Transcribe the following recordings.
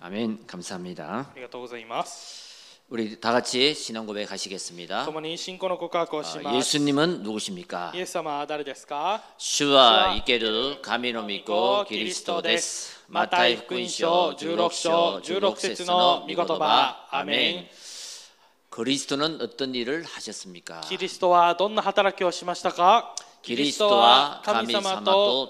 아멘. 감사합니다. 우리 다 같이 신앙 고백하시겠습니다. 아, 예수님은 누구십니까? 주와 이케르 가미노 믿고 그리스도 데스. 마타이福音書 16쇼 16節の 미고토바. 아멘. 그리스도는 어떤 일을 하셨습니까? 그리스도와 どんな働きをしましたか? 그리스도와 하나님과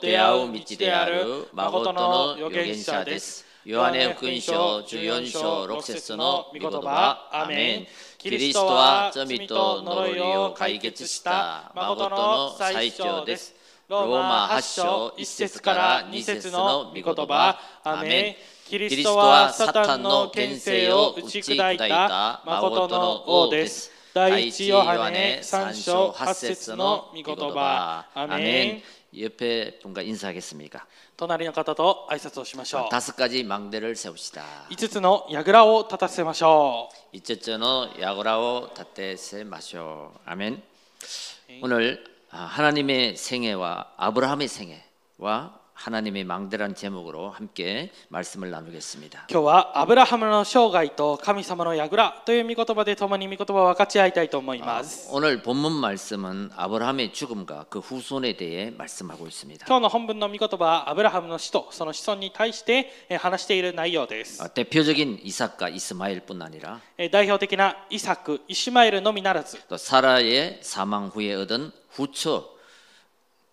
대화의 道である誠の預言者です。ヨハネ福音書14章6節の御言葉アメンキリストは罪と呪いを解決した誠の最長ですローマ8章1節から2節の御言葉アメンキリストはサタンの権勢を打ち砕いた誠の王です第1ヨハネ3章8節の御言葉アメン 옆에 분과 인사하겠습니까? 隣の方と挨拶をしましょ 다섯 가지 망대를 세웁시다. う。5つの櫓を立たせましょ 이제저는 야구라오 다떼세 마쇼. 아멘. 네. 오늘 아, 하나님의 생애와 아브라함의 생애와 하나님의망대란제목으로함께말씀을나누겠습니다今日はアブラハムの生涯と神様の櫓という御言葉で共に御言葉を分かち合いたいと思います。오늘본문말씀은아브라함의죽음과그후손에대해말씀하고있습니다今日の本文の御言葉はアブラハムの死とその子孫に対してえ話している内容です。아대표적인이삭과이스마엘뿐아니라えー代表的なイサク、イシマエルのみならず、또사라의사망후에얻은후처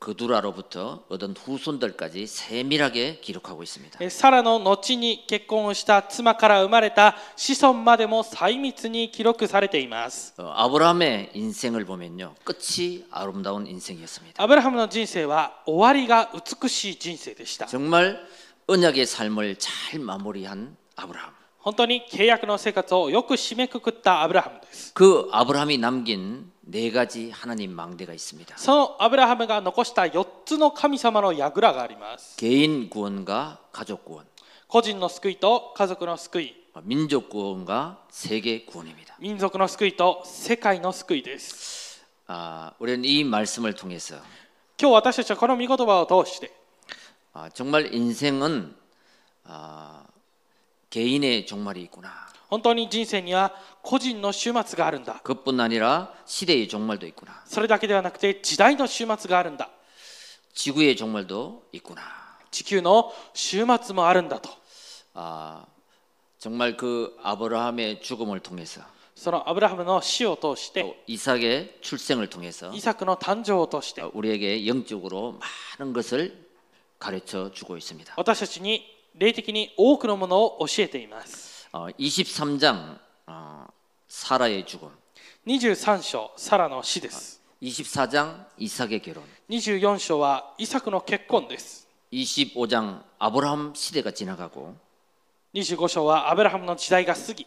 그두라로부터 얻은 후손들까지 세밀하게 기록하고 있습니다. 예, 사라の後に結婚した妻から生まれた子孫までも細密に記録されています. 그 어, 아브라함의 인생을 보면요. 끝이 아름다운 인생이었습니다. 아브라함의人生は終わりが美しい人生でした. 정말 언약의 삶을 잘 마무리한 아브라함. 本当に契約の生活をよく締めくくったアブラハムです。그아브라함이남긴네가지하나님망대가있습니다そのアブラハムが残した4つの神様の櫓があります개인구원과가족구원個人の救いと家族の救い민족구원과세계구원입니다민족の救いと世界の救いです아우리는이말씀을통해서今日私たちはこの御言葉を通して아정말인생은아 개인의 종말이 있구나. 本当に人生には個人の終末があるんだ. 그뿐 아니라 시대의 종말도 있구나. それだけではなくて時代の終末があるんだ. 지구의 종말도 있구나. 地球の終末もあるんだと. 뭐 아, 정말 그 아브라함의 죽음을 통해서 そのアブラハムの死を通し 이삭의 출생을 통해서 이삭クの誕生を通し 우리에게 영적으로 많은 것을 가르쳐 주고 있습니다. 어私たちに 霊的に多くのものを教えています。23장サラの죽음23章サラの死です。24장이삭의결혼24章はイサクの結婚です。25장아브라함시대가지나가고25章はアブラハムの時代が過ぎ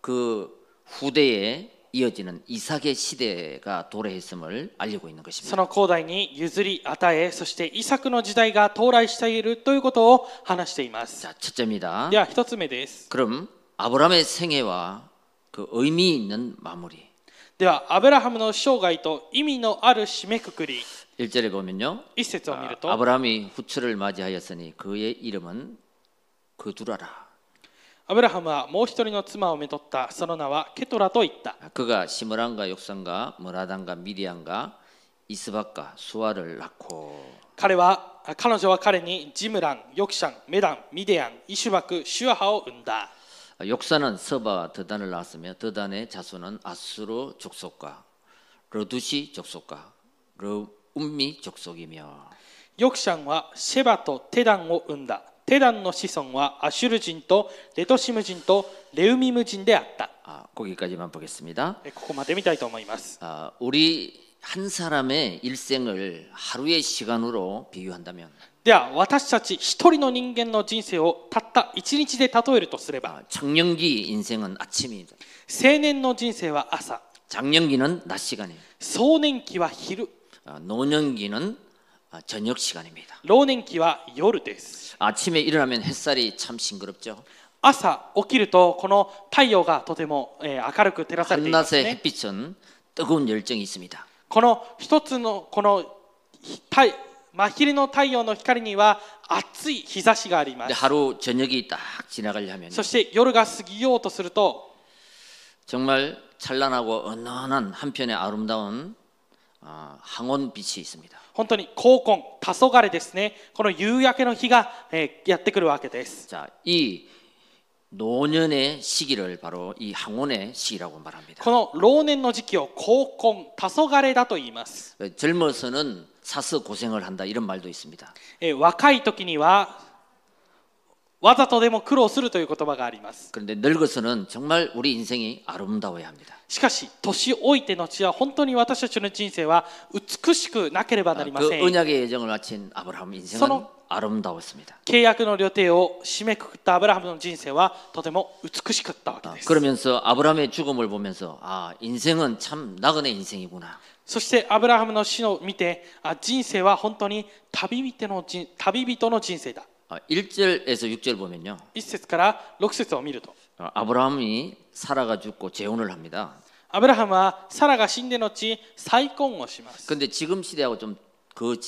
그후대에 이어지는 이삭의 시대가 도래했음을 알리고 있는 것입니다. その後代に譲り与え、そしてイサクの時代が到来しているということを話しています. 자, 첫째입니다. では一つ目です. 그럼 아브라함의 생애와 그 의미 있는 마무리. ではアブラハムの生涯と意味のある締めくくり. 1절에 보면요. 1節を見ると 아, 아브라함이 후처를 맞이하였으니 그의 이름은 거두라라. アブラハムはもう一人の妻をめとった、その名はケトラと言った。彼シムランガ、ヨクサンガ、ムラダンガ、ミリアンガ、イスバカ、スワルラコ。彼は彼女は彼にジムラン、ヨクシャン、メラン、ミディアン、イシュバク、シュアハを生んだ。ヨクサンはソバー、トダンラス、メ으 며、 トダンの자손은アスロチョクソカ。ロドシチョクソカ、ロウミチョ족속이 며。 ヨクシャンはシェバとテダンを生んだ。テダンの子孫はアシュル人とレトシム人とレウミム人であった。あ、거기까지만보겠습ます。ここまで見たいと思います。あ、우리한사람의일생을하루의시간으로비유한다 면。 では私たち一人の人間の人生をたった一日で例えるとすれば青年の人生は朝青年期は昼노년기는저녁시간입니다로넨기와요르데스아침에일어나면햇살이참싱그럽죠朝起きるとこの太陽がとても、えー、明るく照らされています、ね。한낮의햇빛은뜨거운열정이있습니다この一つのこの太真昼の太陽の光には熱い日差しがあります。하루저녁이딱지나가려면そして夜が過ぎようとすると정말찬란하고은은한한편의아름다운 あ항원빛이 있습니다. 本当に黄昏、黄昏ですね。この夕焼けの日が、えー、やってくるわけです。 자, 이 노년의 시기를 바로 이 항원의 시기라고 말합니다. この老年の時期を黄昏、黄昏だと言います。 젊어서는 사서 고생을 한다 이런 말도 있습니다. えー、若い時にはわざとでも苦労するという言葉があります。しかし年老いてのちは本当に私たちの人生は美しくなければなりません。その약의예정을마締めくくったアブラハムの人生はとても美しかったわけです그러면서아죽음을보면서참이구나そしてアブラハムの死を見てあ人生は本当に旅人の人旅人の人生だ。 1절에서 6절 보면요. 1節から6節を見ると 아브라함이 사라가 죽고 재혼을 합니다. アブラハムはサラが死んで後再婚をします。 근데 지금 시대하고 좀 그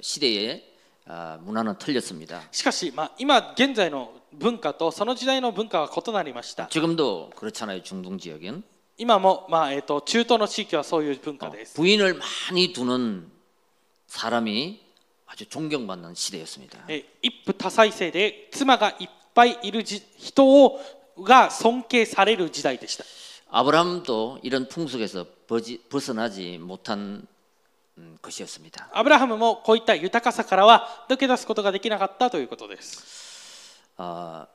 시대의 아, 문화는 틀렸습니다. しかし、まあ、今現在の文化とその時代の文化は異なりました。 지금도 그렇잖아요. 중동 지역엔. 今も、まあえー、と中東の地域はそういう文化です。 부인을 많이 두는 사람이 아주 존경받는 시대였습니다. 一夫多妻制で妻がいっぱいいる人をが尊敬される時代でした。 아브라함도 이런 풍속에서 벗어나지 못한 것이었습니다. 아브라함은 こういった豊かさからは抜け出すことができなかったということです. 아,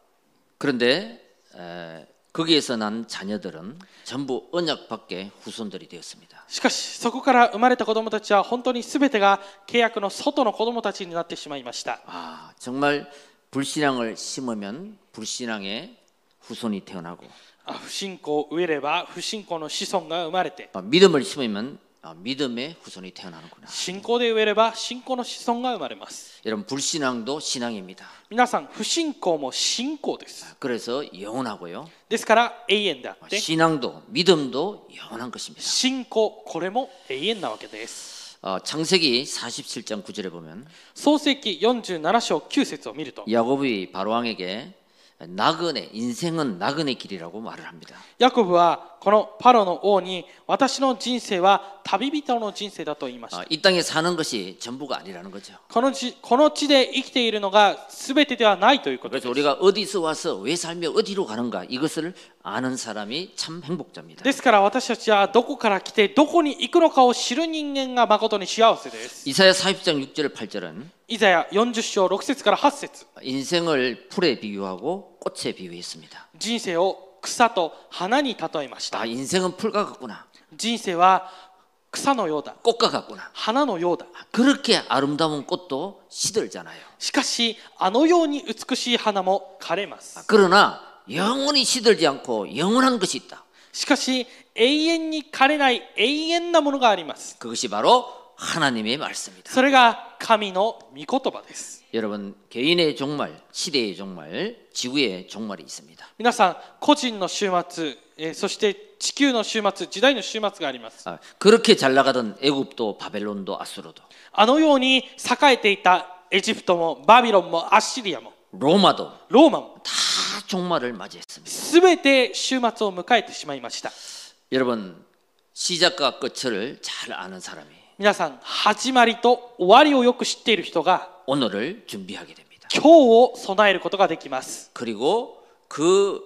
그런데 에, 거기에서 난 자녀들은 전부 언약 밖에 후손들이 되었습니다. しかしそこから生まれた子供たちは本当に全てが契約の外の子供たちになってしまいました. 아, 정말 불신앙을 심으면 불신앙의 후손이 태어나고. 아, 불신고植えれば不信仰の子孫が生まれて. 아, 믿음을 심으면 어, 믿음의 후손이 태어나는구나. 신고で植えれば信仰の子孫が生まれます 여러분 불신앙도 신앙입니다. 皆さん不信仰も信仰です. 뭐 아, 그래서 영원하고요. ですから永遠で 어, 신앙도 믿음도 영원한 것입니다. 신고これも永遠なわけです 어, 창세기 47장 9절에 보면 소세기 47장 9절을 보면 야곱이 바로왕에게 나그네인생은나그네길이라고말을합니다ヤコブはこのパロの王に私の人生は旅人の人生だと言いました。이땅에사는것이전부가아니라는거죠この地この地で生きているのがべてではないということです。그래서우리가어디서와서왜살며어디로가는가이것을아는사람이참행복자입니다ですから私たちはどこから来てどこに行くのかを知る人間が誠に幸せです。이사야40장6절8절은イザヤ40章6節から8節인생을풀에비유하고꽃에비유했습니다人生を草と花に例えました아인생은풀과같구나人生は草のようだ꽃과같구나花のようだ그렇게아름다운꽃도시들잖아요しかしあのように美しい花も枯れます그러나영원히시들지않고영원한것이있다しかし永遠に枯れない永遠なものがあります그것이바로하나님의말씀입니다それが하나님의御言葉です여러분개인의종말시대의종말지구의종말이있습니다皆さん個人の週末、そして地球の週末、時代の週末があります아그렇게잘나가던애굽도바벨론도아수르도あのように栄えていたエジプトもバビロンもアッシリアも로마도ローマも다종말을맞이했습니다全て週末を迎えてしまいました여러분시작과끝을잘아는사람이皆さん始まりと終わりをよく知っている人が하게됩니다今日を備えることができます그리고그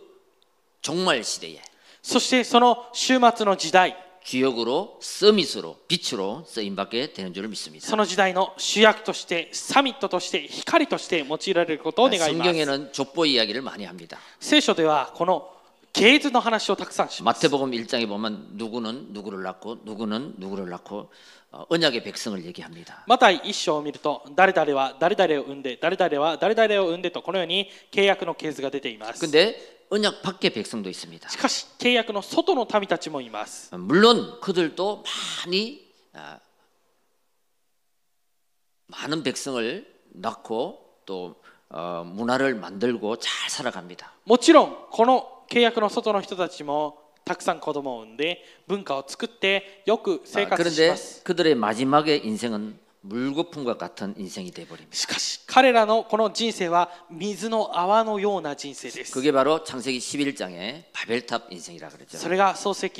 말시대에そしてその週末の時代주역으로서밋으로빛으로쓰임받게되는줄을믿습니다その時代の主役としてサミットとして光として用いられることを願います성경에는족보이야기를많이합니다聖書ではこの系図の話をたくさんします마태복음1장에보면누구는누구를낳고누구는누구를낳고 언약의 백성을 얘기합니다. 마타 1章を見ると 誰々は誰々を産んで誰々は誰々を産んでとこのように契約のケースが出ています. 근데 언약 밖의 백성도 있습니다. しかし契約の外の民たちもいます. 물론 그들도 많이 아, 많은 백성을 낳고 또 어, 문화를 만들고 잘 살아갑니다. 물론 この契約の外の人たちもたくさん子供を産んで文化を作ってよく生活して。す。그들의しかし彼らのこの人生は水の泡のような人生ですそれが創世記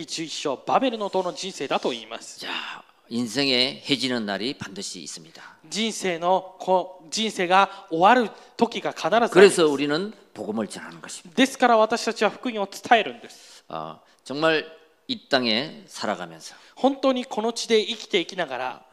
1バベルの塔の人生だと言います人生のが終わる時が必ず그래서우리는ですから私たちは福音を伝えるんです 정말 이 땅에 살아가면서 本当にこの地で生きていきながら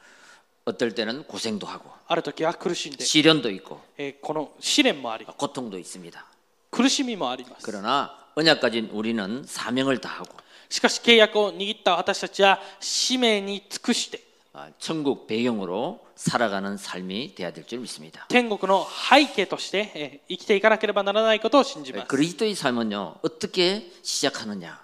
어떨 때는 고생도 하고 ある時は苦しんで 시련도 있고 この試練もあり 고통도 있습니다. 苦しみもあります 그러나 언약 가진 우리는 사명을 다하고 しかし契約を握った私たちは使命に尽くして 아, 천국 배경으로 살아가는 삶이 돼야 될 줄 믿습니다. 天国の背景としてえー生きていかなければならないことを信じます 그리스도의 삶은요 어떻게 시작하느냐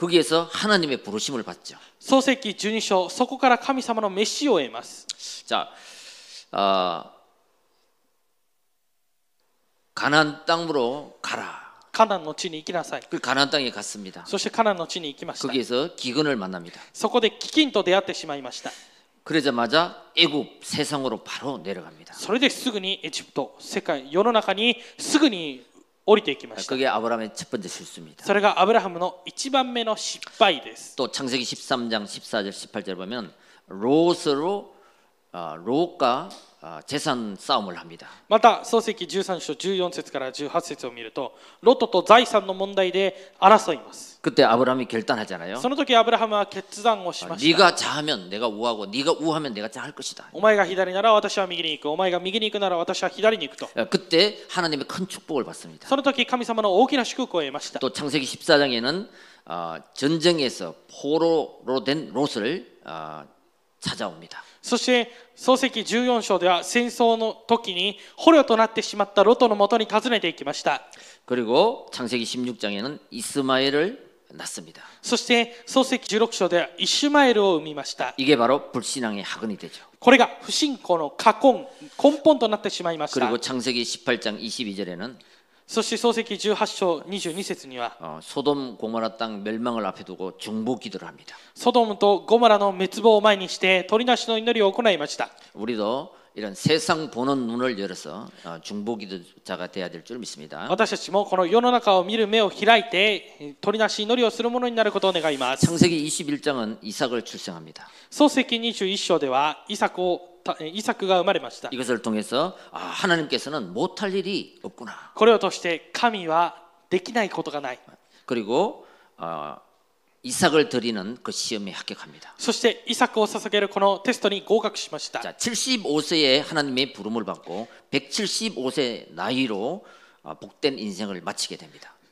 거기에서 하나님의 부르심을 받죠. 소세기 12章 そこから神様の召しを得ます. 자, 어, 가나안 땅으로 가라. 가나안 노치니 이기나사이. 그 가나안 땅에 갔습니다. そして가나안の地に行きました. 거기에서 기근을 만납니다. そこで飢饉と出会ってしまいました. 그러자마자 애굽 세상으로 바로 내려갑니다. それですぐにエジプト世界世の中にすぐに降りていきました。 그게 아브라함의 첫 번째 실수입니다. それがアブラハムの一番目の失敗또 창세기 13장 14절 18절 보면 롯으로 아, 롯과 재산 싸움을 합니다. また創世記13章14節から18節を見ると、ロトと財産の問題で争います。 그때 아브라함이 결단하잖아요. その時アブラハムは決断をしました。 네가 좌하면 내가 우하고 네가 우하면 내가 좌할 것이다. お前が左なら私は右に行く、お前が右に行くなら私は左に行くと。 그때 하나님의 큰 축복을 받습니다. その時神様の大きな祝福を得ました。또 창세기 14장에는 어, 전쟁에서 포로로 된 롯을 어, そして漱石14章では戦争の時に捕虜となってしまったロトのもとに訪ねていきました。そして創世記16章ではイシュマエルを生みましたこれが不信仰の根本となってしまいました18 22そして創世記18章22節には、ソドム・ゴモラ땅멸망을앞에두고중보기도를합니 다。 ソドムとゴモラの滅亡を前にして鳥なしの祈りを行いました。우리도이런세상보는눈을열어서중보기도자가돼야될줄믿습니다私たちもこの世の中を見る目を開いて鳥なし祈りをするものになることを願います。漱石二21章은이삭을출생합니다소세기21章ではイサクを 예, 이삭가 生まれまし 이것을 통해서 아, 하나님께서는 못할 일이 없구나. これを通して神 그리고 어, 이삭을 드리는 그 시험에 합격합니다. 이삭てイサクを捧げるこのテストに 자, 75세에 하나님의 부름을 받고 175세 나이로 아, 복된 인생을 마치게 됩니다.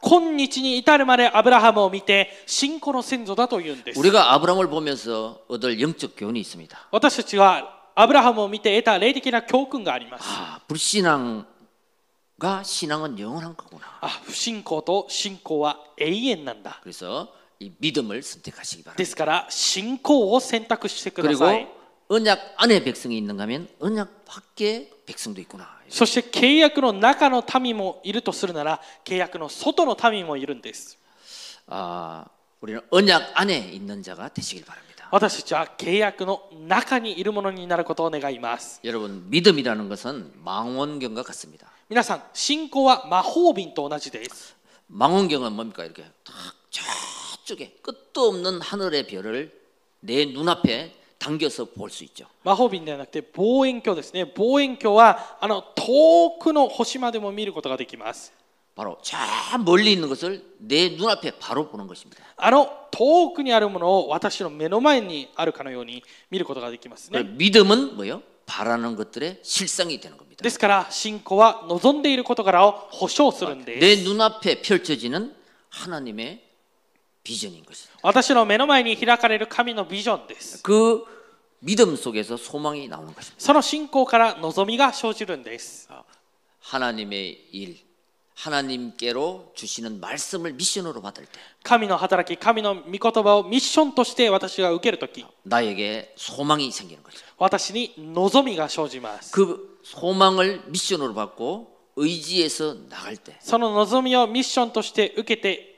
今日に至るまでアブラハムを見て信仰の先祖だと言うんです。우리가아브라함을보면서얻을영적교훈이있습니私たちはアブラハムを見て得た霊的な教訓があります。あ、가신앙은영원한거구 나。 あ、不信仰と信仰は永遠なんだ。그래서이믿음을선택하시기바랍니다ですから信仰を選択してください。그리고언약안에백성이있는가면언약밖에 백성도 있구나. そして契約の中の民もいるとするなら契約の外の民もいるんです。あ우리는언약안에있는자가되시길바랍니다私たちは契約の中にいるものになることを願います。여러분믿음이라는것은망원경과같습니다皆さん信仰は魔法瓶と同じです。망원경은뭡니까이렇게딱쭉쭉에끝도없는하늘의별을내눈앞에 당겨서볼수있죠마호瓶ではなくて望遠鏡ですね。望遠鏡はあの遠くの星までも見ることができます。바로저멀리있는것을내눈앞에바로보는것입니다あの遠くにあるものを私の目の前にあるかのように見ることができますね。믿음은뭐요바라는것들의실상이되는겁니다ですから信仰は望んでいる事柄を保証するんです。내눈앞에펼쳐지는하나님의비전인것입니다私の目の前に開かれる神のビジョンです。그믿음속에서소망이나오는것입니다その信仰から望みが生じるんです。하나님의일하나님께로주시는말씀을미션으로받을때하나님의働き神の御言葉をミッションとして私が受ける時나에게소망이생기는거죠私に望みが生じます그소망을미션으로받고의지에서나갈때その望みをミッションとして受けて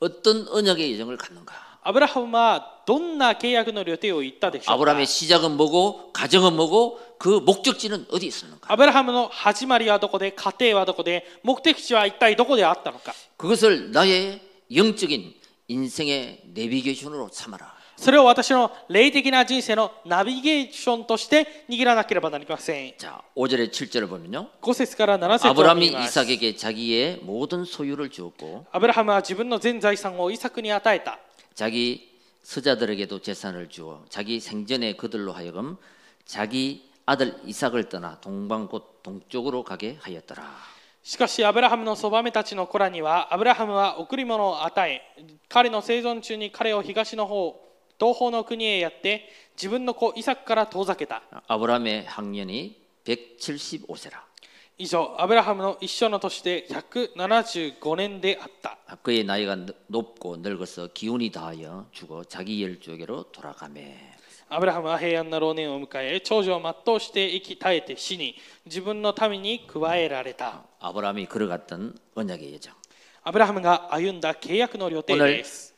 어떤 언약의 예정을 갖는가? アブラハムはどんな契約の予定を言 아브라함의 시작은 뭐고 가정은 뭐고 그 목적지는 어디 있었는가? アブラハムの始まりはどこで家庭はどこで目的地は一体どこであったのか 그것을 나의 영적인 인생의 내비게이션으로 삼아라. それを私の霊的な人生のナビゲーションとして握らなければなりません。じゃ5절7절을보면 요。 5節から7節。アブラハムイサクへ자기의모든소유를주었 고。 アブラハムは自分の全財産をイサクに与えた。자기서자들에게도재산을주어자기생전에그들로하여금자기아들이삭을떠나동방곳동쪽으로가게하였더라しかし、アブラハムのそばめたちの子らには、アブラハムは贈り物を与え、彼の生存中に彼を東の方 東方の国へやって自分の子イサクから遠ざけたアブラハム의학년이1 7 5세라以上アブラハムの一生の年で1 7 5年であった그의나이가높고늙어서기운이다하여죽어자기열족에로돌아가매アブラハムは平安な老年を迎え長寿を全うして生き絶えて死に自分の民に加えられたアブラハムが걸어갔던언약의여 정。 アブラハムが歩んだ契約の旅程です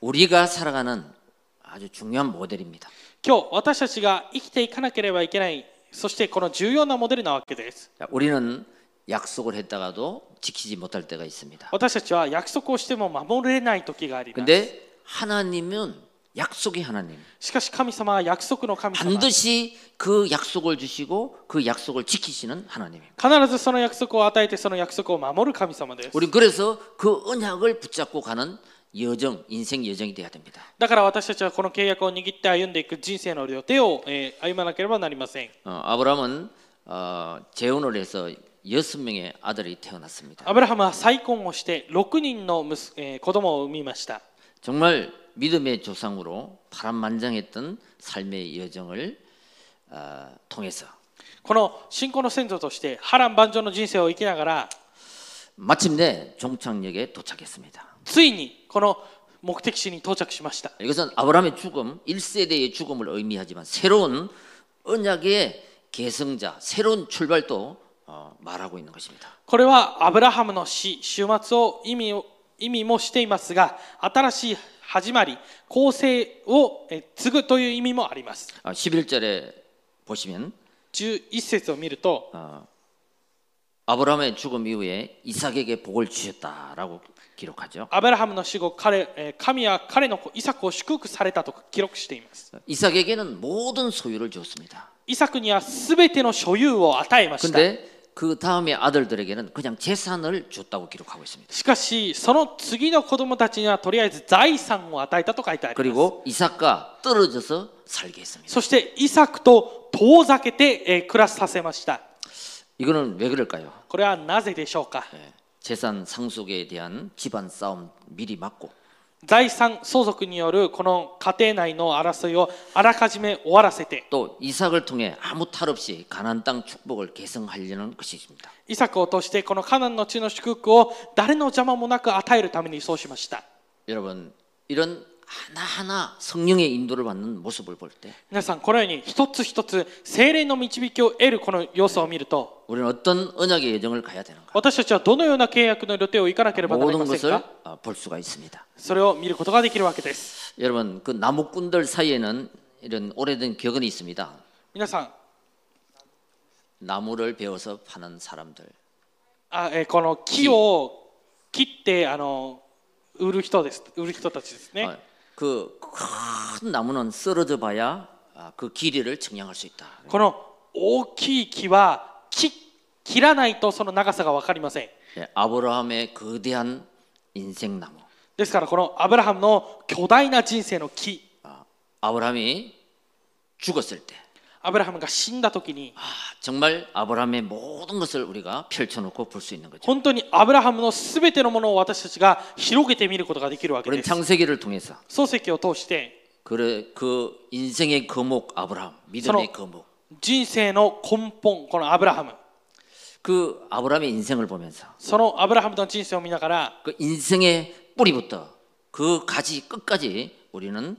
아주 중요한 모델입니다. 今日私たちが生きていかなければいけないそしてこの重要なモデルなわけです 우리는 약속을 했다가도 지키지 못할 때가 있습니다. 私たちは約束をしても守れない時があります. 근데 하나님은 약속의 하나님. しかし神様は約束の神様. 반드시 그 약속을 주시고 그 약속을 지키시는 하나님입니다. 必ずその約束を与えてその約束を守る神様です. 우리 그래서 그 언약을 붙잡고 가는 여정, 인생 여정이 돼야 됩니다. だから私たちはこの契約を握って歩んでいく人生の予定を歩まなければなりません. 어, 아브라함은 어, 재혼을 해서 여섯 명의 아들이 태어났습니다. 아브라함은 再婚をして6人の子供を産みました. 정말 믿음의 조상으로 파란만장했던 삶의 여정을 어, 통해서 この信仰の先祖として波乱万丈の人生を生きながら마침내 종착역에 도착했습니다. ついにこの目的地に到着しました。これはアブラハムの死、終末を意味意味もしていますが、新しい始まり、構成を継ぐという意味もあります。11절에보시 면、 11節を見アブラハムの죽음이후에이삭에게복을주셨다라고記録하죠アブラハムの死後彼神は彼の子イサクを祝福されたと記録していますイサク에게는모든소유를줬습니다イサクにはべての所有を与えました그다음에아들들에게는그냥재산을줬다고기록하고있습니다しかしその次の子供たちにはとりあえず財産を与えたと書いてあります그리고이삭과떨어져서살게했습니다そしてイサクと遠ざけて暮らさせました이거는왜그럴까요これはなぜでしょうか네 재산 상속에 대한 집안 싸움 미리 막고 財産相続によるこの家庭内の争いをあらかじめ終わらせて또 이삭을 통해 아무 탈 없이 가나안 땅 축복을 계승하려는 것입니다. イサクを通してこのカナンの地の祝福を誰の邪魔もなく与えるためにそうしました 여러분 이런 하나하나 성령의 인도를 받는 모습을 볼 때, 皆さんこのように一つ一つ精霊の導きを得るこの様子を見ると 우리는 어떤 언약의 여정을 가야 되는가? 私たちはどのような契約の予定を行かなければなり 모든 ません 것을 か 어, 볼 수가 있습니다. それを見ることができるわけです 여러분, 그 나무꾼들 사이에는 이런 오래된 격언이 있습니다. 皆さん 나무를 베어서 파는 사람들, あ、えーこの木を切ってあの売る人です売る人たちですね、 어, 그큰 나무는 쓰러져 봐야 아, 그 길이를 측량할 수 있다. この大きい木は切らないとその長さがわかりません. 예, 아브라함의 거대한 인생 나무. ですからこのアブラハムの巨大な人生の木。 아, 아브라함이 죽었을 때. 아브라함과 신다 토끼니 아, 정말 아브라함의 모든 것을 우리가 펼쳐놓고 볼 수 있는 거죠. 本当に 아브라함의 全てのものを私たちが広げて見ることができるわけです. 그런 창세기를 통해서 소세기를 통해 그래 그 인생의 거목 아브라함, 믿음의 거목. 인생의 근본, 그 아브라함. 그 아브라함의 인생을 보면서 서로 아브라함의 인생을 보면서 그 인생의 뿌리부터 그 가지 끝까지 우리는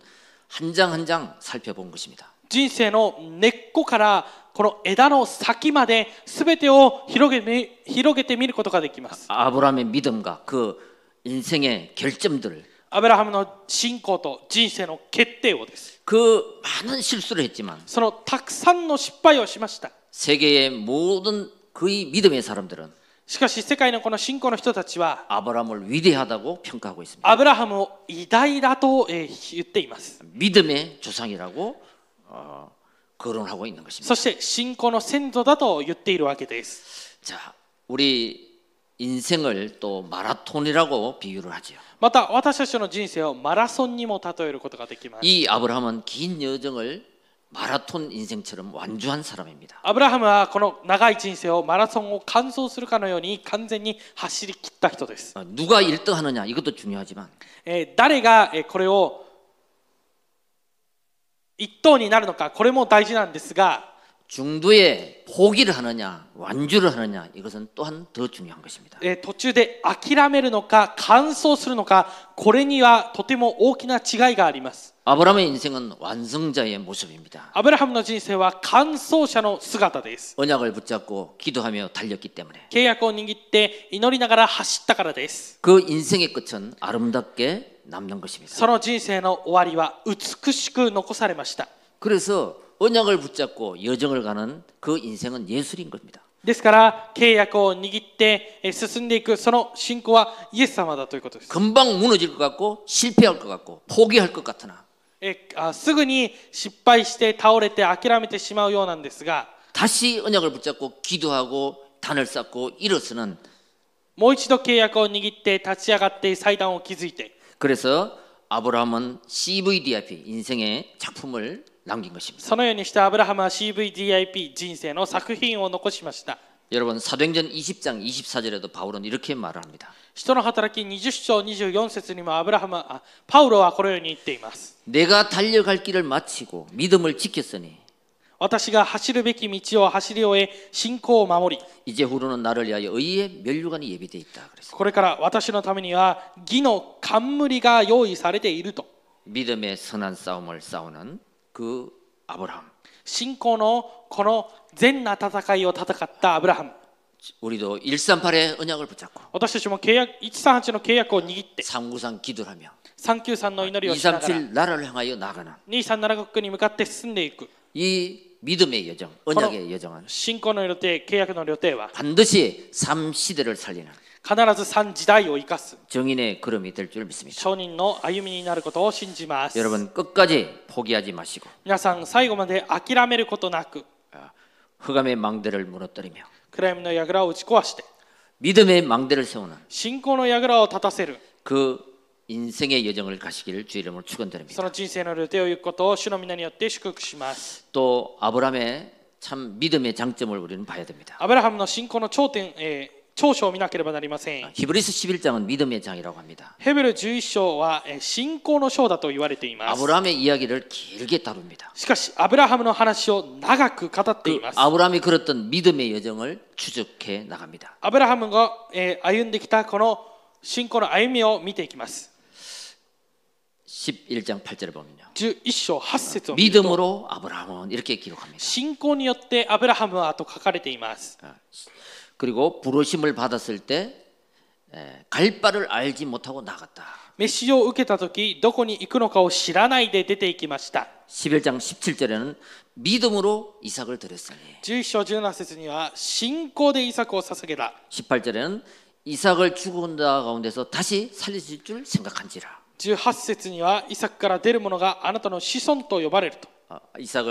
한 장 한 장 살펴본 것입니다. 人生の根っこからこの枝の先まで全てを広げて広げてみることができます。アブラアブラハムの信仰と人生の決定をです。그많은실수를했지만そのたくさんの失敗をしました。세계의모든그의믿음의사람들은しかし世界のこの信仰の人たちはアブラムを偉大だと평가アブラハムを偉大だと言っています。믿음의조상이라고거론하고있는것입니다そして信仰の先祖だと言っているわけです。자우리인생을또마라톤이라고비유를하지요また私たちの人生をマラソンにも例えることができます。이아브라함은긴여정을마라톤인생처럼완주한사람입니다アブラハムはこの長い人生をマラソンを完走するかのように完全に走り切った人です。누가일등하느냐이것도중요하지만誰がこれを一等になるのかこれも大事なんですが중도에포기를하느냐완주를하느냐이것은또한더중요한것입니다途中で諦めるのか完走するのかこれにはとても大きな違いがあります아브라함의인생은완성자의모습입니다아브라함의인생은완성자의姿です언약을붙잡고기도하며달렸기때문에계약을握って祈りながら走ったからです그인생의끝은아름답게 남는 것입니다. その人生の終わりは美しく残されました。그래서 언약을 붙잡고 여정을 가는 그 인생은 예술인 겁니다. ですから契約を握って進んでいくその信仰はイエス様だということです。 금방 무너질 것 같고 실패할 것 같고 포기할 것 같으나 えあすぐに失敗して倒れて諦めてしまうようなんですが 다시 언약을 붙잡고 기도하고 단을 쌓고 일어서는 もう一度契約を握って立ち上がって祭壇を築いて 그래서 아브라함은 CVDIP 인생의 작품을 남긴 것입니다. そのようにしてアブラハムはCVDIP人生の作品を残しました. 여러분 사도행전 20장 24절에도 바울은 이렇게 말을 합니다. 시도노하타라키 20장 24절에는 아브라함 아, 바울은 このように言っ 내가 달려갈 길을 마치고 믿음을 지켰으니 私が走るべき道を走り終え信仰を守りこれから私のためには義の冠が用意されていると믿음의선한싸움을싸우는그아브라함信仰のこの善な戦いを戦ったアブラハム우리도138의언약을붙잡고私たちも契約138の契約を握って393기도하며393の祈りをしながら237나라를향하여나가는237国に向かって進んでいく이 믿음의 여정, 언약의 여정은 信仰の予定、契約の予定は 반드시 삼 시대를 살리는 必ず三時代を生かす 정인의 걸음이 될 줄 믿습니다. 商人の歩みになることを信じます 여러분 끝까지 포기하지 마시고 皆さん最後まで諦めることなく 흑암의 망대를 무너뜨리며 暗闇の櫓を打ち壊して 믿음의 망대를 세우는 信仰の櫓を立たせる그 人生の旅程を行くことその人生の旅程を行くことを主の皆によって祝福します。とアブラハムの참믿음의장점을우리는봐야됩アブラハムの信仰の頂点え長所を見なければなりません。ヘブリス11章は信仰の章だとています。アブラハムの話を長く語っています。アブラハムが걸었歩んできたこの信仰の歩みを見ていきます。 11장 8절을 보면요. 1 1章8節を 믿음으로 아브라함은 이렇게 기록합니다. 信仰によってアブラハム書かれていま 아, 그리고 부르심을 받았을 때갈 바를 알지 못하고 나갔다. 召しを受けた時どこに行くのかを知らないで出て行きました。 11장 17절에는 믿음으로 이삭을 드렸으니 11章17節には信仰でイサクを捧げた。 18절에는 이삭을 죽은 자 가운데서 다시 살리실 줄 생각한지라. 18節にはイサクから出るものがあなたの子孫と呼ばれると。イサ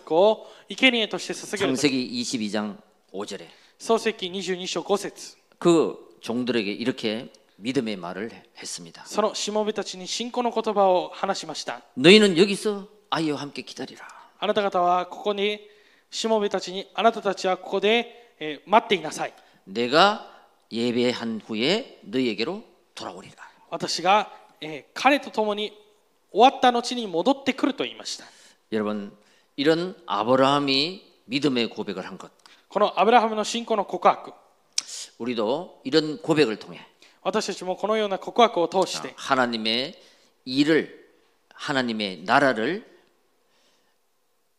クを生贄として捧げる。創世22章5節。創世記22章5節。믿음의말을했습니다서로시모비たちに信仰の言葉を話しました너희는여기서아이와함께기다리라あなた方はここにしもべたちにあなたたちはここで待っていなさい내가예배한후에너희에게로돌아오리라私が、えー、彼と共に終わった後に戻ってくると言いました。このアブラハムの信仰の告白。우리도이런고백을통해もこのようなを通して하나님의일을하나님의나라를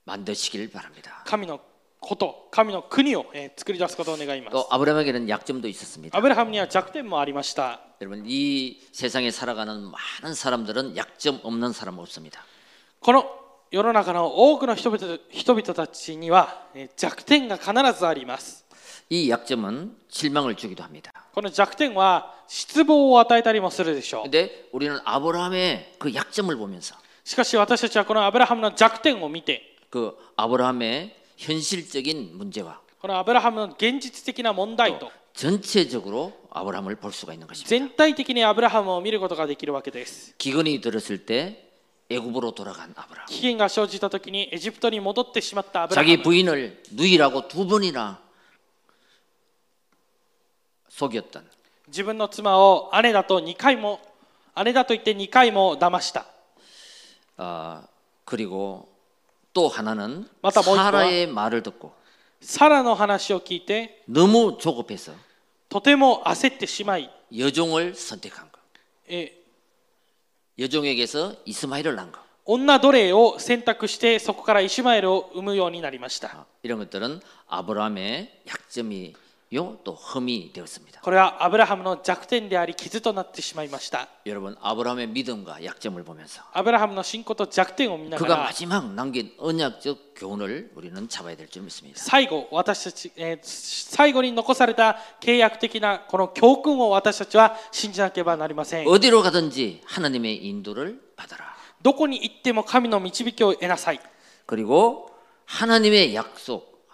만드시길바랍니다神のこと神の国を作り出すことを願います。アブラハムには는약점도있었습니다아브라함에는弱点もありましたこの世の中の多くの人々たちには弱点が必ずあります。この弱点は失望を与えたりもするでしょう근데しかし私たちはこのアブラハムの弱点を見て그아브라함의현실적인문제와아브라함은현실적인문제전체적으로아브라함을볼수가있는것입니다전체적인아브라함을볼수가있는기근이들었을때애굽으로돌아간아브라함기근이생기다때에에집트에돌아갔다아브라함자기부인을누이라고두번이나속였던자신의妻を아내だと2回も아내다と言って2回も騙した아그리고또 하나는 뭐 사라의 말을 듣고 사라의 말을 듣고 너무 조급해서 とても焦ってしまい 여종을 선택한 거. 예. 여종에게서 이스마엘을 낳은 거. 女奴隷を選択してそこからイシュマエルを産むようになりました。이런것들은아브라함의약점이 よと踏み되었습니다これはアブラハムの弱点であり傷となってしまいました여러분아브라함의믿음과약점을보면서アブラハムの信仰と弱点を見な그が가ら마지막남긴언약적교훈을우리는잡아야될 줄믿습니다最後私たち、えー最後に残された契約的なこの教訓を私たちは信じなければなりません어디로가든지하나님의인도를받아라どこに行っても神の導きを得なさい그리고하나님의약속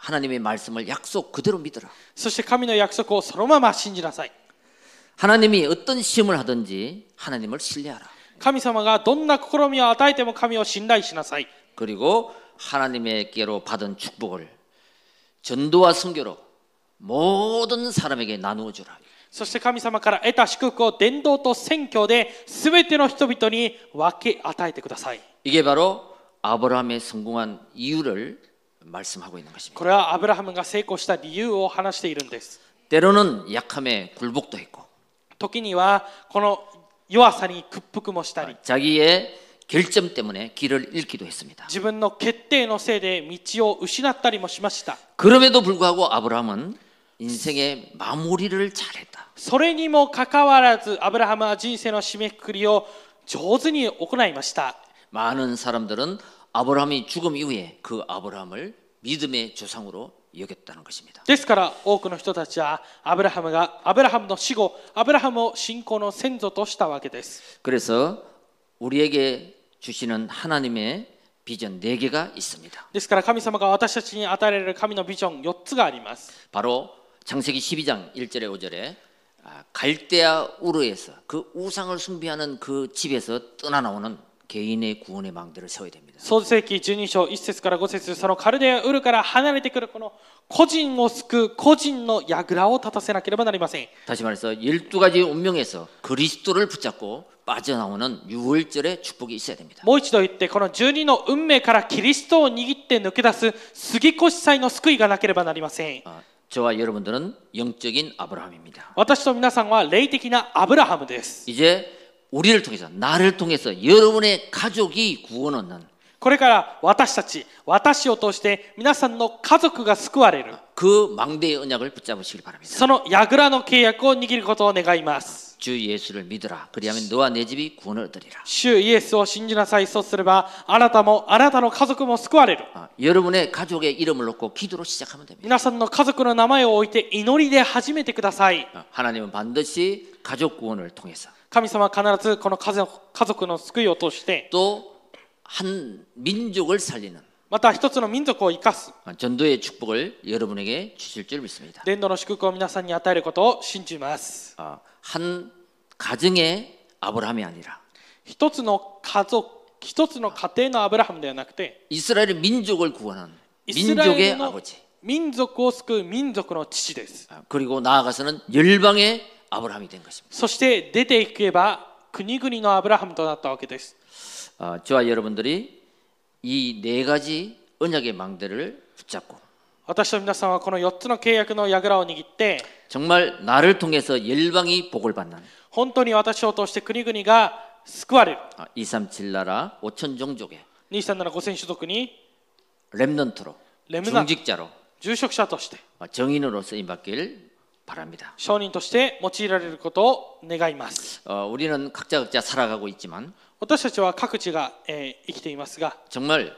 하나님의 말씀을 약속 그대로 믿어라. そして神信じなさい 하나님이 어떤 시험을 하든지 하나님을 신뢰하라. 神様がどんな試みを与えても神を信頼しなさい. 그리고 하나님의께로 받은 축복을 전도와 선교로 모든 사람에게 나누어 주라. そして神様から得た祝福を伝道と宣教で全ての人々に分け与えてください이게바 말씀하고있는것입니다これはアブラハムが成功した理由を話しているんです。때로는약함에굴복도했고時にはこの弱さに屈服もしたり자기의결점때문에길을잃기도했습니다自分の決定のせいで道を失ったりもしまし그럼에도불구하고아브라함은인생의마무리를잘했다それにもかかわらずアブラハムは人生の締めくくりを上手に行いました。많은사람들은 아브라함이 죽음 이후에 그 아브라함을 믿음의 조상으로 여겼다는 것입니다. ですから多くの人たちはアブラハムがアブです 그래서 우리에게 주시는 하나님의 비전 4개가 있습니다. ですから神様が私たちります 바로 창세기 12장 1절에 5절에 아, 갈대아 우르에서 그 우상을 숭배하는 그 집에서 떠나 나오는 創世紀12章1節から5節そのカルデウルから離れてくるこの個人を救う個人の櫓を立たせなければなりません。다시말해서12가지운명에서그리스도를붙잡고빠져나오는유월절의축복이있어야됩니다もう一度言ってこの12の運命からキリストを握って抜け出すぎ越祭の救いがなければなりません。저와여러분들은영적인아브라함입니다私と皆さんは霊的なアブラハムです。이제우리를통해서나를통해서여러분의가족이구원얻는これから私たち、私を通して皆さんの家族が救われる。그망대의언약을붙잡으시길바랍니다その櫓の契約を握ることを願います。주예수를믿으라그리하면너와내집이구원을얻으리라主イエスを信じなさいそうすればあなたもあなたの家族も救われる여러분의가족의이름을놓고기도로시작하면됩니다皆さんの家族の名前を置いて祈りで始めてください하나님은반드시가족구원을통해서神様は必ずこの家族の救いを通して또한민족을살리는また一つの民族を生かす。전도의축복을여러분에게주실줄믿습니 다。 伝道の祝福を皆さんに与えることを信じます。한가정의아브라함이아니 라。 一つの家族、一つの家庭のアブラハムではなくて、イスラエル民族を구원하민족의아버 지。 民族を救う民族の父です。그리고나아가서는열방의 아브라함이 된 것입니다. そして出て行けば国々のアブラハムとなったわけです. 어, 저와 여러분들이 이네 가지 언약의 망대를 붙잡고 私と皆さんはこの4つの契約の櫓を握って 정말 나를 통해서 열방이 복을 받는 本当に私を通して国々が救われる 아, 237 나라 5천 종족에 2375000種族に 렘넌트로 렘넌트, 중직자로 住職者として 어, 정인으로 쓰임 받길 바랍니다. 商人として用いられることを願います. 어, 우리는 각자 각자 살아가고 있지만 私たちは各自が生きていますが 정말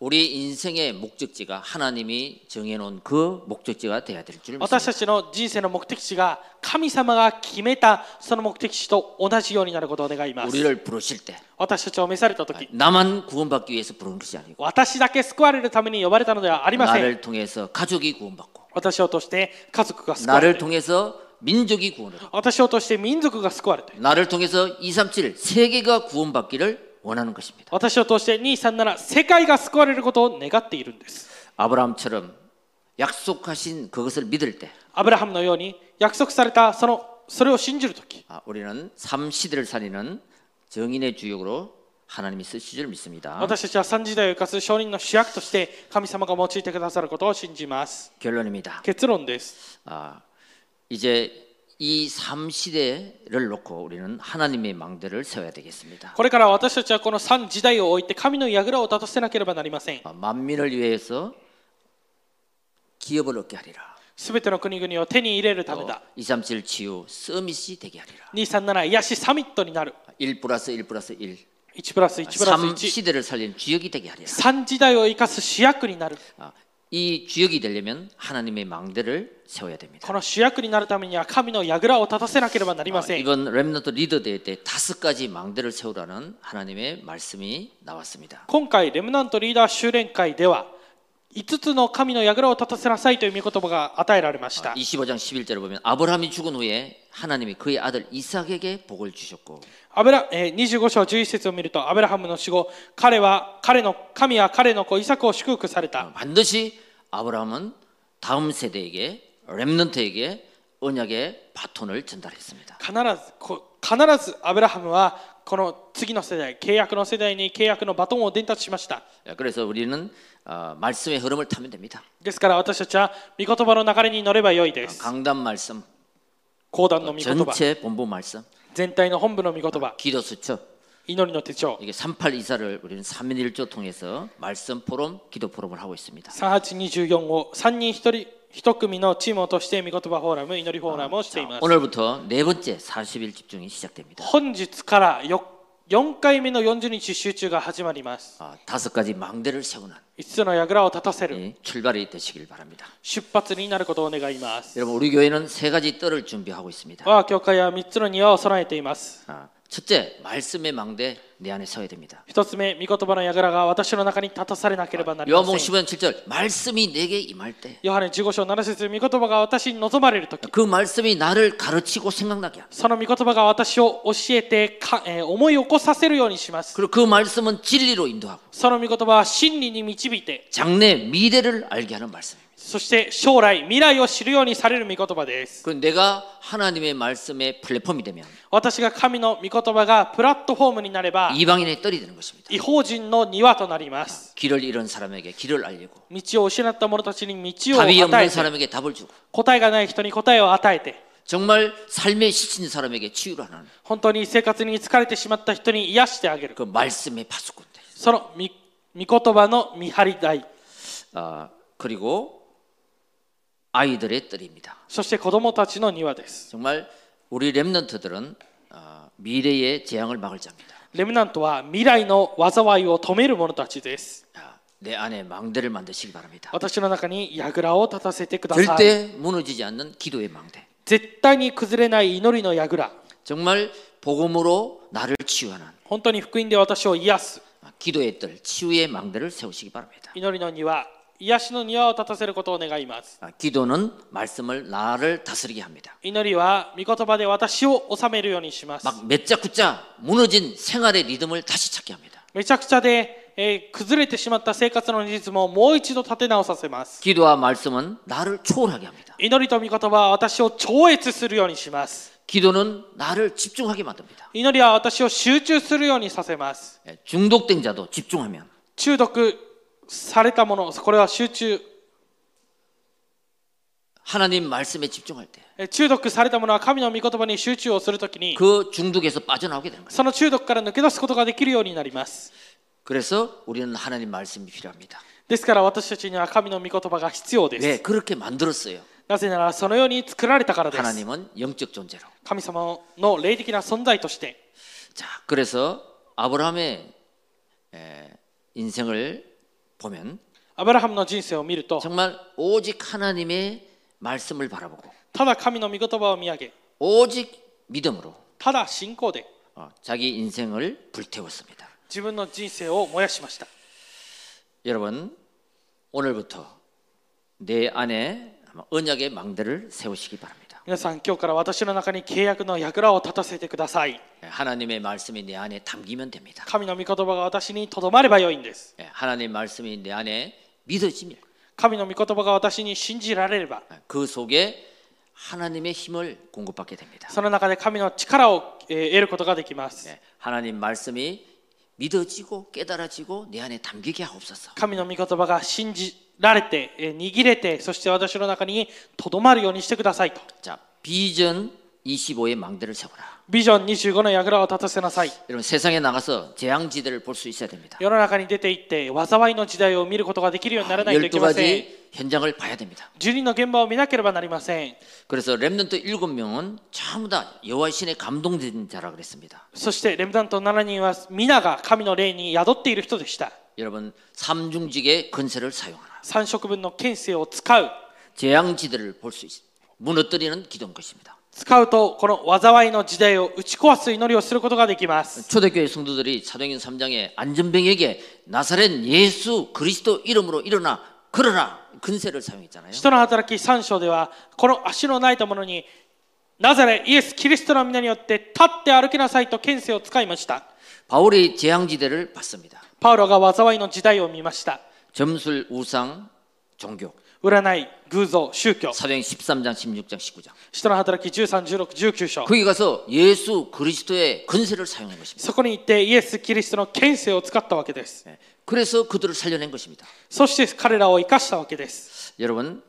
우리 인생의 목적지가 하나님이 정해놓은 그 목적지가 돼야 될줄 믿습니다. 私たちの人生の目的地が神様が決めたその目的地と同じようになることを願います. 우리를 부르실 때私たちを召された時 나만 구원받기 위해서 부르는 것이 아니고 私だけ救われるために呼ばれたのではありません. 나를 통해서 가족이 구원받고 나를 통해서 민족이 구원을. 나를 통해서 237 세계가 구원받기를 원하는 것입니다. 아브라함처럼 약속하신 그것을 믿을 때. 아브라함 너희 うに약속された 서로 서로 신지じ 우리는 삼시대를 살리는 정인의 주역으로 하나님이 쓰실 줄 믿습니다. 私たちは3時代を生かす商人の主役として神様が用いてくださることを信じます. 결론입니다. 結論です. 아, 이제 이 3시대를 놓고 우리는 하나님의 망대를 세워야 되겠습니다. これから私たちはこの3時代を置いて神の櫓を立たせなければなりません. 아, 만민을 위해서 기업을 얻게 하리라. 全ての国々を手に入れるためだ。237치유 서밋이 되게 하리라. 237癒しサミットになる。1 플러스 1 플러스 1. 1プラス1プラス3시대를살리는주역이되게하리라3시대를生かす主役になる이주역이되려면하나님의망대를세워야됩니다この主役になるためには神の櫓を立たせなければなりません이번렘넌트리더대회때다섯가지망대를세우라는하나님의말씀이나왔습니다今回レムナントリーダー修練会では 5つの神の櫓を立たせなさいという御言葉が与えられました。25장 11절을 보면 아브라함이 죽은 후에 하나님이 그의 아들 이삭에게 복을 주셨고. 아브라 25章11節を見るとアブラハムの死後彼は彼の神は彼の子イサクを祝福された。반드시아브라함은 예, 그 어, 다음 세대에게 렘넌트에게 언약의 바톤을 전달했습니다. 必ず必ずアブラハムはこの次の世代、契約の世代に契約のバトンを伝達しました。ですから私たちは御言葉の流れに乗ればよいです。강단말 씀、 講談の御言葉、全体の本部の御言葉、기도수 첩、 祈りの手帳。이게382사를우리는3인1조통해서말씀포럼기도포럼을하고있습니다3824を3人1人一組のチームとして御言葉フォーラム祈りフォーラムをしています。오늘네번째40일집중이시작됩니 다。 本日から4回目の40日集中が始まります。다섯가지망대를세우는5つの櫓を立たせる。출발이되시길바랍니다出発になることを願います。여러분우리교회는세가지뜰을준비하고있습니 다。 我教会は3つの庭を備えています。 첫째, 말씀의 망대 내 안에 서야 됩니다. 一つ目御言葉の櫓が私の中に立たされなければなりません 요한복음 15장 7절 말씀이 내게 임할 때 ヨハネ15章7節御言葉が私に望まれる時그 말씀이 나를 가르치고 생각나게 합니다. その御言葉が私を教えて思い起こさせるようにします 그리고 그 말씀은 진리로 인도하고 その御言葉は真理に導いて 장래 미래를 알게 하는 말씀입니다. そして将来未来を知るようにされる御言葉です。私が神の御言葉がプラットフォームになれば이방人の庭となります。道を失った者たちに道を与えて答えがない人に答えを与えて정말삶에지친사람에게치유를하는本当に生活に疲れてしまった人に癒してあげる그말씀의파수꾼들その御言葉の見張り台아그리고아이들의뜰입니다そして子供たちの庭です정말우리렘넌트들은미래의재앙을막을자입니다렘넌트와미래의와자와이를止める者たちです내안에망대를만드시기바랍니다私の中に櫓を立たせてください절대무너지지않는기도의망대絶対に崩れない祈りの櫓정말복음으로나를치유하는本当に福音で私を癒す기도의뜰치유의망대를세우시기바랍니다祈りの庭癒しの庭を立たせることを願います。祈りは御言葉で私を治めるようにします。막매짝구짜무너진생활의리듬을다시찾게합니다めちゃくちゃで、えー崩れてしまった生活のリズムをもう一度立て直させます。祈りと御言葉は私を超越するようにします。祈りは私を集中するようにさせます。예중독된자도집중하면中毒されたもの、これは集中。하나님말씀에집중할때중독されたものは神の御言葉に集中をする時に그중독에서빠져나오게되는거예요その中毒から抜け出すことができるようになります하나님말씀이필요합니다ですから私たちには神の御言葉が必要です왜그렇게만들었어요なぜならそのように作られたからです하나님은영적존재로神様の霊的な存在としてあ、그래서アブラハム에人生を 보면 정말 오직 하나님의 말씀을 바라보고 오직 믿음으로 어, 자기 인생을 불태웠습니다. 여러분 오늘부터 내 안에 언약의 망대를 세우시기 바랍니다. 皆さん今日から私の中に契約のらを立たせてください神の御言葉が私にとどまればよいんです神の御言葉が私に信じられればその中で神の力を得ることができます神の御言葉が信じられて、握れて、そして私の中にとどまるようにしてくださいと。자비전25의망대를세워라비전25의야구라와타타세나사이여러분세상에나가서재앙지대를볼수있어야됩니다여러나가니出て行って災いの時代を見ることができるようにならないといけません12가지현장을봐야됩니다12の現場を見なければなりません그래서렘넌트7명은전부다여호와신에감동된자라그랬습니다そして렘넌트7人は皆が神の霊に宿っている人でした여러분삼중직의근세를사용하라3食分の権勢を使う재앙지대를볼수있무너뜨리는기도인것입니다使うとこの災いの時代を打ち壊す祈りをすることができます초대교회성도들이사도행전3장에안전병에게나사렛예수그리스도이름으로일어나그러나근세를사용했잖아요使徒の働き3章ではこの足のないたものになぜれイエス・キリストの皆によって立って歩きなさいと権勢を使いました바울이재앙지대를봤습니다パウロが災いの時代を見ました점술우상종교라나이偶像、宗教。사도행13장16장19장시도나하더라기 13, 16, 19장거기가서예수그리스도의근세를사용한것입니다そこ이이때예수그리스도의権세を使ったわけです그래서그들을살려낸것입니다そして彼らを生かしたわけです여러분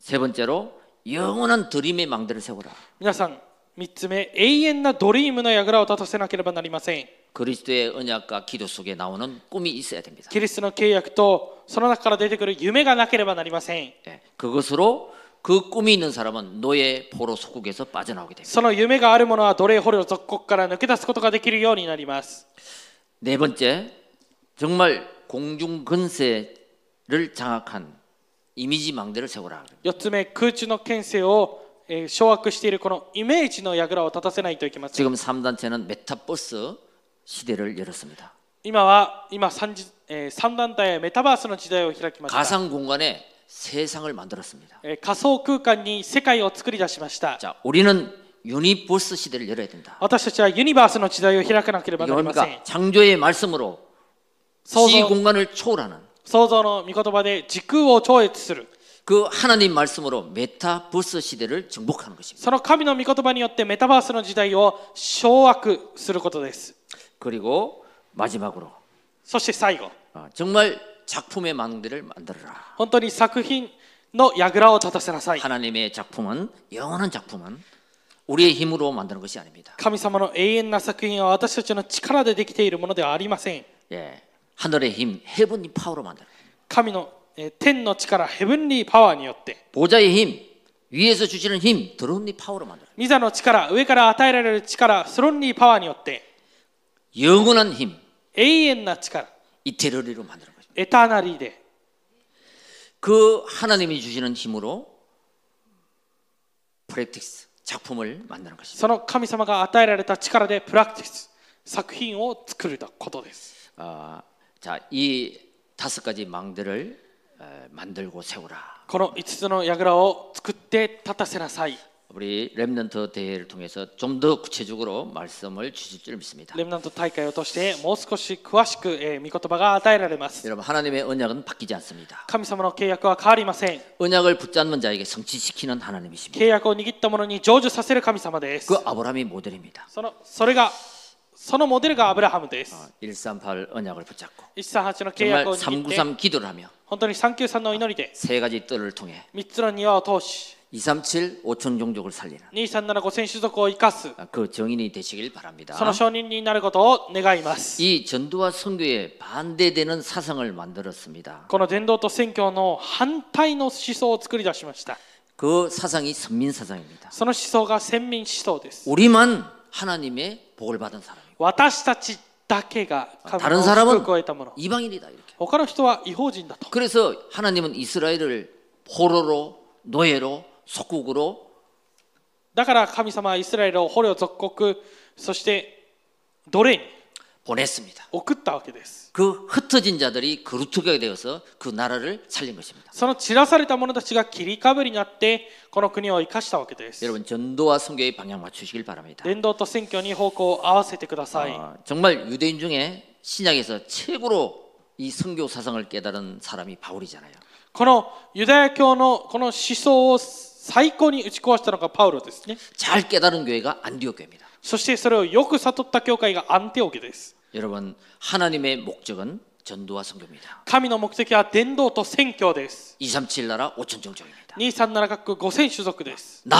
세번째로영원한드림의망대를세우라皆さん、3つ目、永遠なドリームの櫓を立たせなければなりません。 그리스도의언약과기도속에나오는꿈이있어야됩니다キリストの契約とその中から出てくる夢がなければなりません。 예, 그것으로 그 꿈이 있는 사람은 노예 포로 속국에서 빠져나오게 됩니다. その夢があるものは奴隷捕虜属国から抜け出すことができるようになります。네 번째, 정말 공중 근세를 장악한 이미지 망대를 세우라. 그래요. 4つ目、空中の権勢を、えー掌握しているこのイメージの櫓を立たせないといけません。 지금 3단체는 메타버스 시대를 열었습니다. 今は今 3단대의 메타버스의 시대를 開きました. 가상 공간에 세상을 만들었습니다. 가상 공간이 세계를 作り出しました. 자, 우리는 유니버스 시대를 열어야 된다. 私たちは 유니버스의 시대를 開かなければなりません. 창조의 말씀으로 시 공간을 초월하는 創造の御言葉で時空を超越する그 하나님 말씀으로 메타버스 시대를 정복하는 것입니다. その神の御言葉によってメタバースの時代を掌握することです. 그리고 마지막으로 そして最後 아, 정말 작품의 망대를 만들어라. 本当に作品の櫓を立たせなさい 하나님의 작품은 영원한 작품은 우리의 힘으로 만드는 것이 아닙니다. 神様の永遠な作品は私たちの力でできているものではありません 예, 하늘의 힘, 헤븐리 파워로 만드는 거예요. 神のえー天の力ヘブンリーパワーによって 보좌의 힘, 위에서 주시는 힘, 드론리 파워로 만드는 거예요. ミザの力上から与えられる力スロンリーパワーによって 영원한 힘. 永遠な力. 이태리로 만드는 것입니다. 에타나리데. 그 하나님이 주시는 힘으로 프랙티스 작품을 만드는 것입니다. その神様が与えられた力でプラクティス作品を作ることです. 아, 자, 이 다섯 가지 망대를 만들고 세우라. 그런 この5つの櫓を作って立たせ나사이 우리 렘넌트 대회를 통해서 좀 더 구체적으로 말씀을 주실 줄 믿습니다. 렘넌트 대회를 통해 좀更詳しく御言葉が与えられます. 여러분 하나님의 언약은 바뀌지 않습니다. 神様の契約は変わりません. 언약을 붙잡는 자에게 성취시키는 하나님이십니다. 契約を握った者に成就させる神様です.그 아브라함이 모델입니다. そのそれがそのモデルがアブラです1 3 8언약을붙잡고1 3 8の契約を3 9 3기도를하며本当に3 9 3の祈りで세 가지 뜰을 통해3つの庭を通し 237 5천 종족을 살리는2 3 7 5 0 0 0種族を그 정인이 되시길 바랍니다. 이 전도와 선교에 반대되는 사상을 만들었습니다. 그 사상이 선민 사상입니다. 우리만 하나님의 복을 받은 사람. 私たち 아, 다른 사람은 이방인이다 이렇게. 그래서 하나님은 이스라엘을 포로로 노예로 속국으로 だから神様はイスラエルを捕虜属国そして奴隷に 그, 보냈습니다. 그 흩어진 자들이 그루트가 되어서 그 나라를 살린 것입니다. 여러분 전도와 선교의 방향 맞추시길 바랍니다. 아, 정말 유대인 중에 신약에서 최고로 이 선교 사상을 깨달은 사람이 바울이잖아요. このユダヤ教のこの思想を最高に打ち壊したのがパウロですね。잘깨달은교회가안디옥교회입니다そしてそれをよく悟った教会がアンテオケです。여러분하나님의목적은전도와선교입니다神の目的は伝道と宣教です。237나라5천종족입니다237각5 0 0種族です。나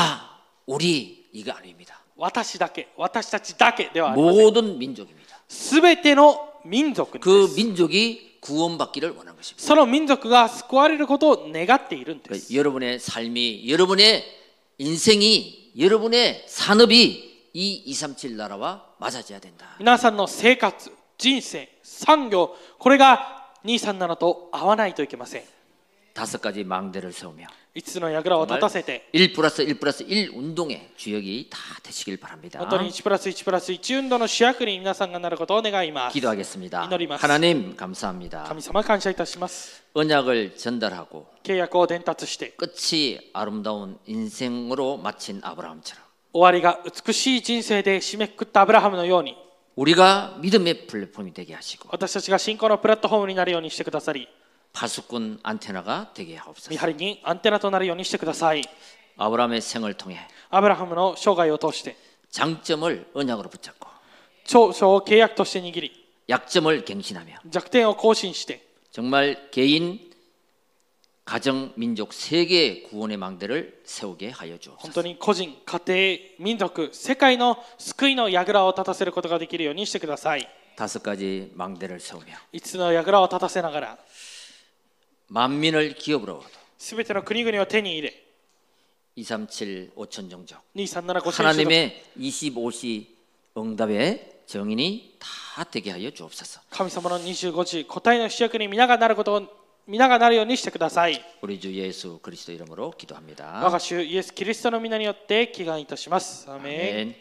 우리이가아닙니다私だけ、私たちだけではありません。모든민족입니다すべての民族です。그민족이구원받기를원니다その民族が救われることを願っているんです。여러분의삶이여러분의인생이여러분의산업이이237나라와맞아져야된다皆さんの生活、人生、産業、これが237と合わないといけません。 다섯 가지 망대를 세우며 5つの櫓を立たせて1 플러스 1 플러스 1 운동의 주역이 다 되시길 바랍니다. 本当に1プラス1プラス1運動の主役に皆さんがなることを願います 기도하겠습니다. 이노리마스. 하나님 감사합니다. 神様感謝いたします 언약을 전달하고 契約を伝達して 끝이 아름다운 인생으로 마친 아브라함처럼 終わりが美しい人生で締めくくったアブラハムのように 우리가 믿음의 플랫폼이 되게 하시고 私たちが信仰のプラットフォームになるようにしてくださり 파수꾼 안테나가 되게 하옵소서. 見張りにアンテナとなるようにしてください。 아브라함의 생을 통해 アブラハムの生涯を通して 장점을 언약으로 붙잡고 長所を契約として握り、 약점을 갱신하며 弱点を更新して、 정말 개인 가정 민족 세계의 구원의 망대를 세우게 하여 本 주옵소서. 当に個人、家庭、民族、世界の救いの櫓を立たせることができるようにしてください。 다섯 가지 망대를 세우며 5つの櫓を立たせながら、 만민을 기업으로 全ての国々を手に入れ237 5천 정적 하나님의 25시 응답의 정인이 다 되게 하여 주옵소서. 神様の25時答えの主役に皆がなること皆がなるようにしてください. 우리 주 예수 그리스도 이름으로 기도합니다. 我が主イエスキリストの皆によって祈願いたします。アメン。